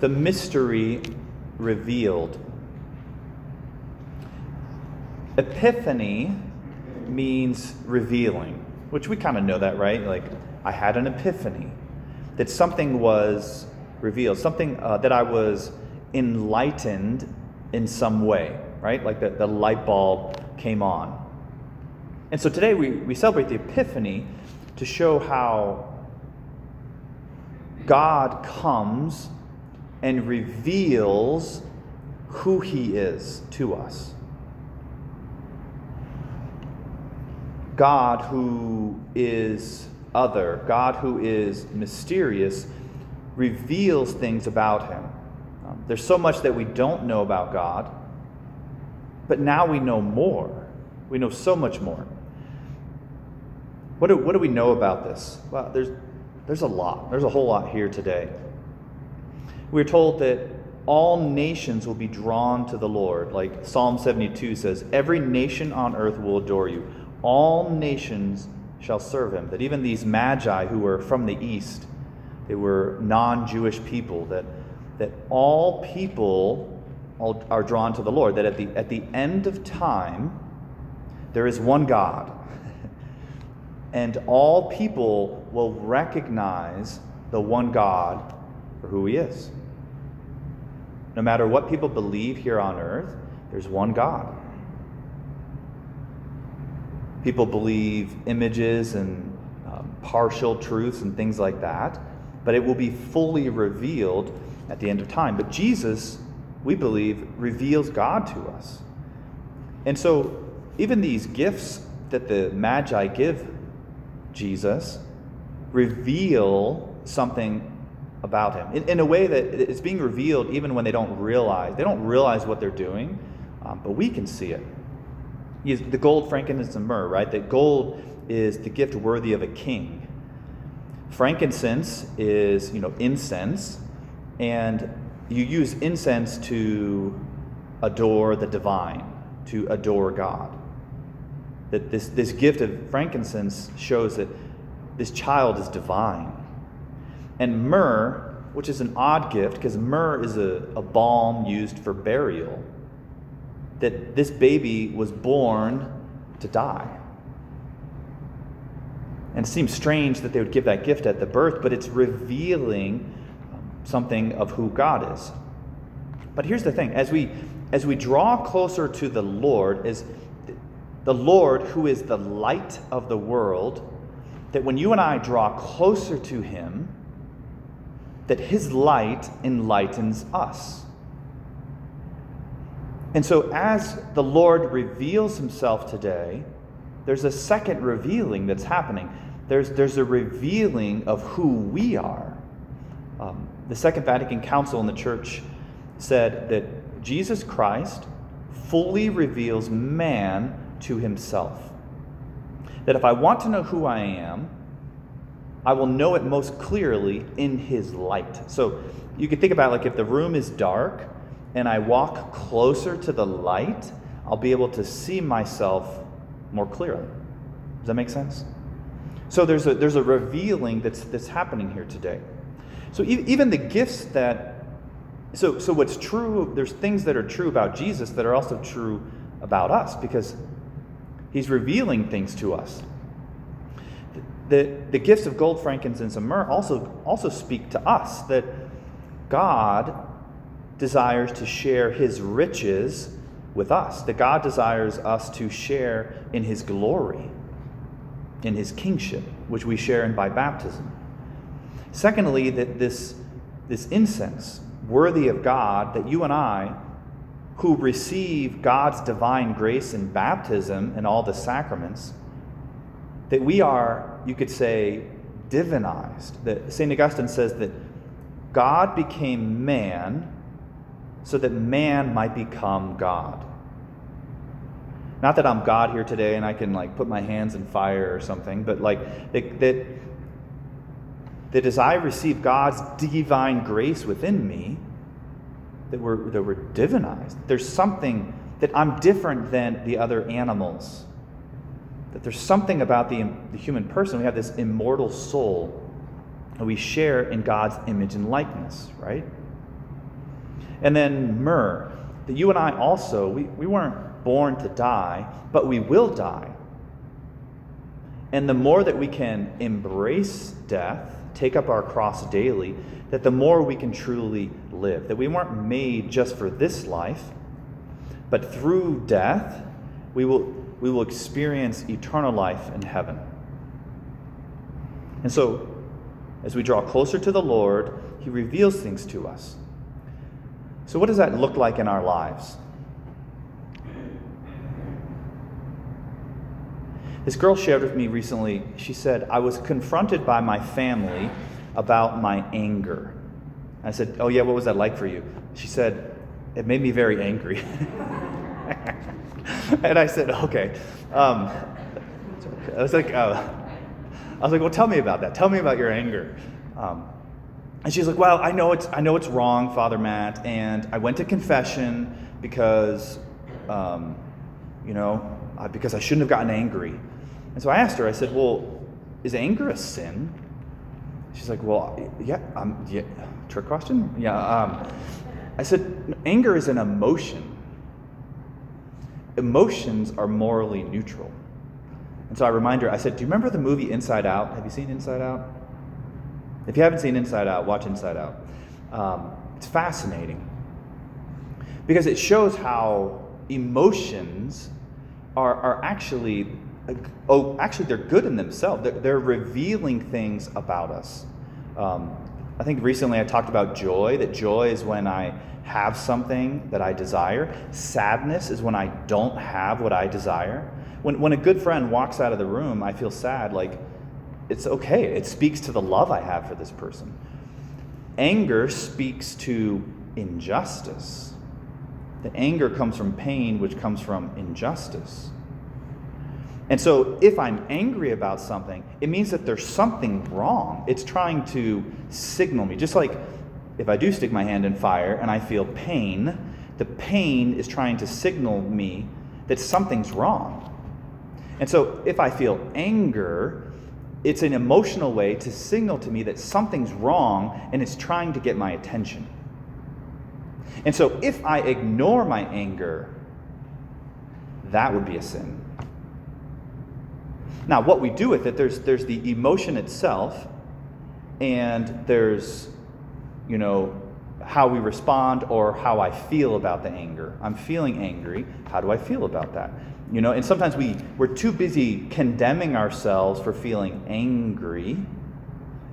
the mystery revealed. Epiphany means revealing, which we kind of know that, right? Like, I had an epiphany that something was revealed, something uh, that I was enlightened in some way, right? Like the, the light bulb came on. And so today we, we celebrate the Epiphany to show how God comes and reveals who he is to us. God, who is other, God, who is mysterious, reveals things about him. Um, there's so much that we don't know about God, but now we know more. We know so much more. What do, what do we know about this? Well, there's, there's a lot. There's a whole lot here today. We're told that all nations will be drawn to the Lord. Like Psalm 72 says, Every nation on earth will adore you. All nations shall serve him. That even these magi who were from the east, they were non Jewish people, that, that all people are drawn to the Lord. That at the, at the end of time, there is one God. and all people will recognize the one God for who he is. No matter what people believe here on earth, there's one God. People believe images and um, partial truths and things like that, but it will be fully revealed at the end of time. But Jesus, we believe, reveals God to us. And so, even these gifts that the Magi give Jesus reveal something about him. In, in, a way that it's being revealed even when they don't realize. They don't realize what they're doing um, but we can see it. The gold frankincense and myrrh right? That gold is the gift worthy of a king. Frankincense is you know incense and you use incense to adore the divine to adore god. That this, this gift of frankincense shows that this child is divine and myrrh, which is an odd gift because myrrh is a, a balm used for burial, that this baby was born to die. And it seems strange that they would give that gift at the birth, but it's revealing something of who God is. But here's the thing as we as we draw closer to the Lord, as the Lord who is the light of the world, that when you and I draw closer to him, that his light enlightens us. And so, as the Lord reveals himself today, there's a second revealing that's happening. There's, there's a revealing of who we are. Um, the Second Vatican Council in the church said that Jesus Christ fully reveals man to himself. That if I want to know who I am, I will know it most clearly in his light. So you can think about like if the room is dark and I walk closer to the light, I'll be able to see myself more clearly. Does that make sense? So there's a, there's a revealing that's, that's happening here today. So even the gifts that, so, so what's true, there's things that are true about Jesus that are also true about us because he's revealing things to us the, the gifts of gold, frankincense, and myrrh also, also speak to us that God desires to share his riches with us, that God desires us to share in his glory, in his kingship, which we share in by baptism. Secondly, that this, this incense, worthy of God, that you and I, who receive God's divine grace in baptism and all the sacraments, that we are, you could say, divinized. That St. Augustine says that God became man so that man might become God. Not that I'm God here today and I can like put my hands in fire or something, but like that, that, that as I receive God's divine grace within me, that we're, that we're divinized. There's something that I'm different than the other animals that there's something about the, the human person. We have this immortal soul, and we share in God's image and likeness, right? And then myrrh, that you and I also, we, we weren't born to die, but we will die. And the more that we can embrace death, take up our cross daily, that the more we can truly live. That we weren't made just for this life, but through death, we will, we will experience eternal life in heaven. And so, as we draw closer to the Lord, He reveals things to us. So, what does that look like in our lives? This girl shared with me recently, she said, I was confronted by my family about my anger. I said, Oh, yeah, what was that like for you? She said, It made me very angry. and I said, Okay. Um, I was like, uh, I was like, Well, tell me about that. Tell me about your anger. Um, and she's like, Well, I know it's I know it's wrong, Father Matt, and I went to confession because, um, you know, uh, because I shouldn't have gotten angry. And so I asked her, I said, Well, is anger a sin? She's like, Well, yeah, um, yeah. trick question? Yeah. Um, I said, Anger is an emotion. Emotions are morally neutral. And so I remind her, I said, Do you remember the movie Inside Out? Have you seen Inside Out? If you haven't seen Inside Out, watch Inside Out. Um, it's fascinating because it shows how emotions are, are actually oh, actually, they're good in themselves. They're, they're revealing things about us. Um, I think recently I talked about joy, that joy is when I have something that I desire. Sadness is when I don't have what I desire. When, when a good friend walks out of the room, I feel sad. Like, it's okay. It speaks to the love I have for this person. Anger speaks to injustice. The anger comes from pain, which comes from injustice. And so if I'm angry about something, it means that there's something wrong. It's trying to signal me. Just like if I do stick my hand in fire and I feel pain, the pain is trying to signal me that something's wrong. And so if I feel anger, it's an emotional way to signal to me that something's wrong and it's trying to get my attention. And so if I ignore my anger, that would be a sin. Now, what we do with it, there's, there's the emotion itself, and there's, you know, how we respond or how I feel about the anger. I'm feeling angry. How do I feel about that? You know, and sometimes we, we're too busy condemning ourselves for feeling angry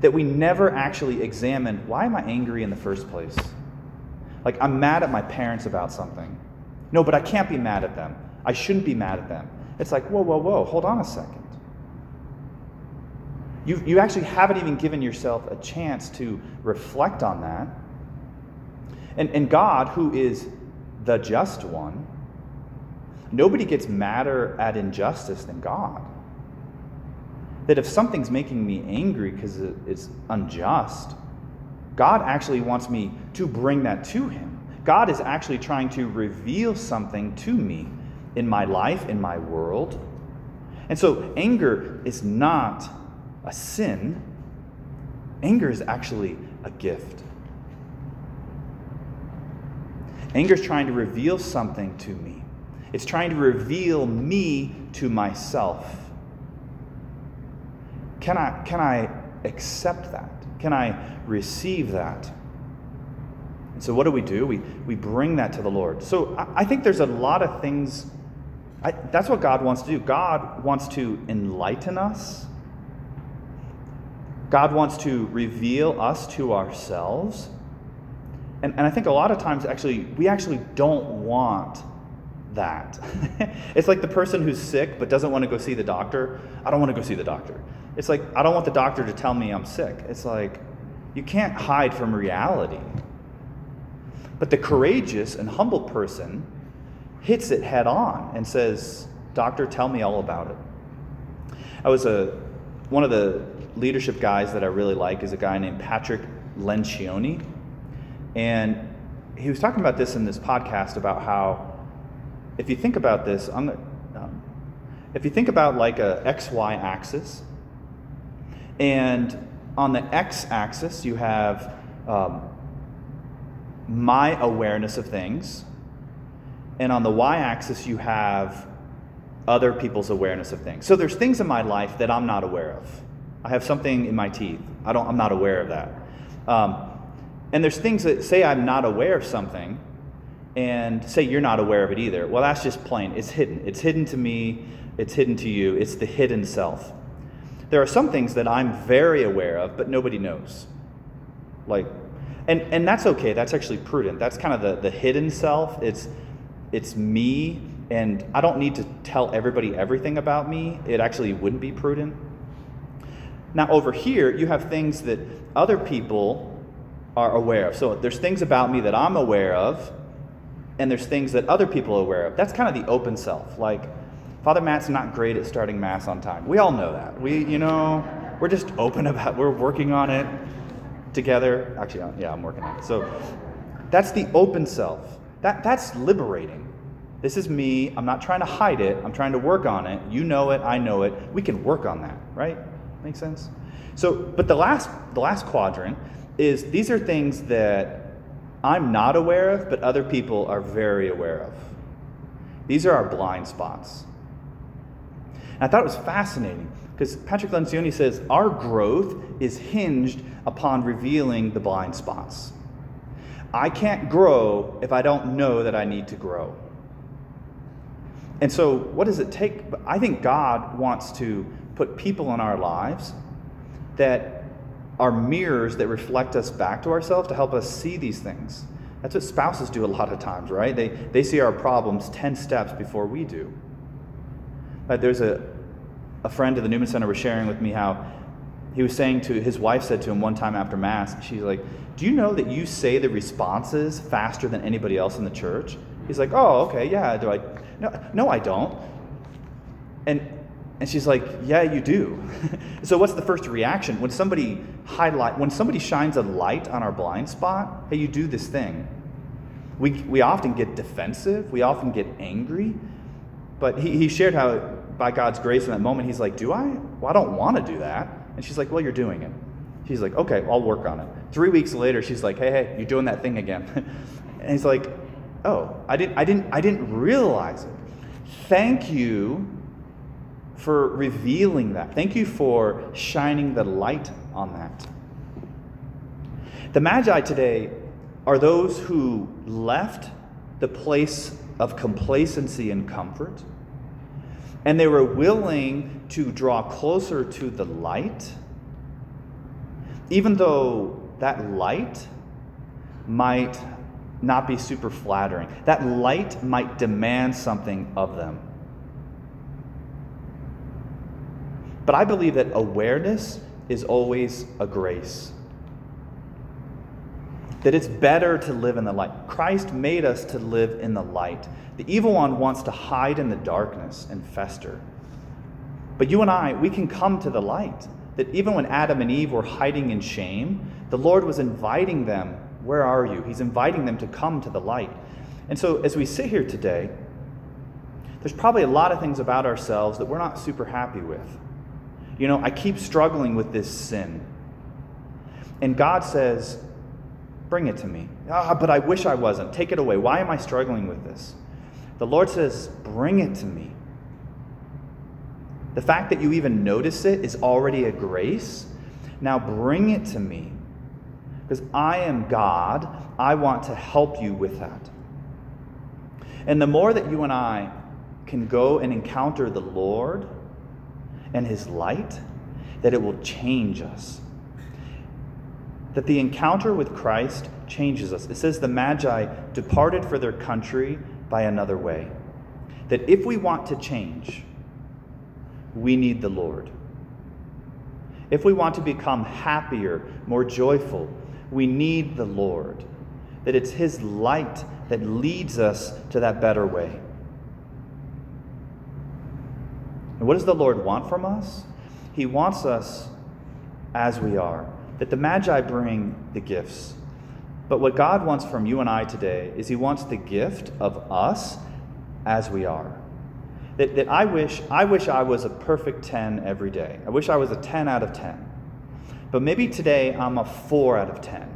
that we never actually examine why am I angry in the first place? Like, I'm mad at my parents about something. No, but I can't be mad at them. I shouldn't be mad at them. It's like, whoa, whoa, whoa, hold on a second. You, you actually haven't even given yourself a chance to reflect on that. And, and God, who is the just one, nobody gets madder at injustice than God. That if something's making me angry because it's unjust, God actually wants me to bring that to Him. God is actually trying to reveal something to me in my life, in my world. And so anger is not a sin, anger is actually a gift. Anger is trying to reveal something to me. It's trying to reveal me to myself. Can I, can I accept that? Can I receive that? And so, what do we do? We, we bring that to the Lord. So, I, I think there's a lot of things. I, that's what God wants to do. God wants to enlighten us God wants to reveal us to ourselves. And, and I think a lot of times, actually, we actually don't want that. it's like the person who's sick but doesn't want to go see the doctor. I don't want to go see the doctor. It's like, I don't want the doctor to tell me I'm sick. It's like, you can't hide from reality. But the courageous and humble person hits it head on and says, Doctor, tell me all about it. I was a, one of the leadership guys that I really like is a guy named Patrick Lencioni. And he was talking about this in this podcast about how, if you think about this, um, if you think about like a XY axis, and on the X axis you have um, my awareness of things, and on the y axis, you have other people's awareness of things. So there's things in my life that I'm not aware of. I have something in my teeth. I don't, I'm not aware of that. Um, and there's things that say I'm not aware of something, and say you're not aware of it either. Well, that's just plain. It's hidden. It's hidden to me. It's hidden to you. It's the hidden self. There are some things that I'm very aware of, but nobody knows. Like, and, and that's okay. That's actually prudent. That's kind of the, the hidden self. It's, it's me, and I don't need to tell everybody everything about me. It actually wouldn't be prudent. Now, over here, you have things that other people are aware of. So there's things about me that I'm aware of, and there's things that other people are aware of. That's kind of the open self. Like, Father Matt's not great at starting Mass on time. We all know that. We, you know, we're just open about we're working on it together. Actually, yeah, I'm working on it. So that's the open self. That, that's liberating. This is me. I'm not trying to hide it. I'm trying to work on it. You know it. I know it. We can work on that, right? Make sense? So, but the last, the last quadrant is these are things that I'm not aware of, but other people are very aware of. These are our blind spots. And I thought it was fascinating because Patrick Lencioni says our growth is hinged upon revealing the blind spots. I can't grow if I don't know that I need to grow. And so, what does it take? I think God wants to put people in our lives that are mirrors that reflect us back to ourselves to help us see these things. That's what spouses do a lot of times, right? They, they see our problems 10 steps before we do. But there's a, a friend at the Newman Center was sharing with me how he was saying to his wife said to him one time after mass she's like do you know that you say the responses faster than anybody else in the church he's like oh okay yeah do i no no i don't and she's like yeah you do so what's the first reaction when somebody highlight when somebody shines a light on our blind spot hey you do this thing we, we often get defensive we often get angry but he, he shared how by god's grace in that moment he's like do i well i don't want to do that and she's like, Well, you're doing it. She's like, Okay, I'll work on it. Three weeks later, she's like, Hey, hey, you're doing that thing again. and he's like, Oh, I didn't, I didn't, I didn't realize it. Thank you for revealing that. Thank you for shining the light on that. The Magi today are those who left the place of complacency and comfort and they were willing to draw closer to the light, even though that light might not be super flattering. That light might demand something of them. But I believe that awareness is always a grace. That it's better to live in the light. Christ made us to live in the light. The evil one wants to hide in the darkness and fester. But you and I, we can come to the light. That even when Adam and Eve were hiding in shame, the Lord was inviting them, Where are you? He's inviting them to come to the light. And so as we sit here today, there's probably a lot of things about ourselves that we're not super happy with. You know, I keep struggling with this sin. And God says, Bring it to me. Ah, but I wish I wasn't. Take it away. Why am I struggling with this? The Lord says, Bring it to me. The fact that you even notice it is already a grace. Now bring it to me. Because I am God, I want to help you with that. And the more that you and I can go and encounter the Lord and His light, that it will change us. That the encounter with Christ changes us. It says the Magi departed for their country by another way. That if we want to change, we need the Lord. If we want to become happier, more joyful, we need the Lord. That it's His light that leads us to that better way. And what does the Lord want from us? He wants us as we are. That the Magi bring the gifts. But what God wants from you and I today is He wants the gift of us as we are. That, that I wish I wish I was a perfect 10 every day. I wish I was a 10 out of 10. But maybe today I'm a 4 out of 10.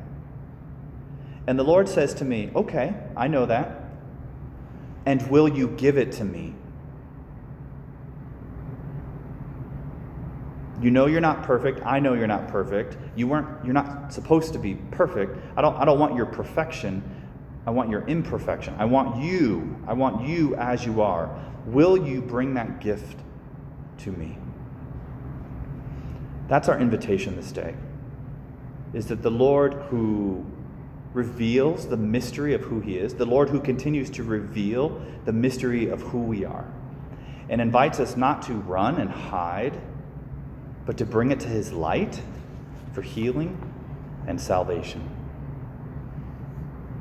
And the Lord says to me, Okay, I know that. And will you give it to me? You know you're not perfect. I know you're not perfect. You weren't you're not supposed to be perfect. I don't I don't want your perfection. I want your imperfection. I want you. I want you as you are. Will you bring that gift to me? That's our invitation this day. Is that the Lord who reveals the mystery of who he is, the Lord who continues to reveal the mystery of who we are, and invites us not to run and hide, but to bring it to his light for healing and salvation.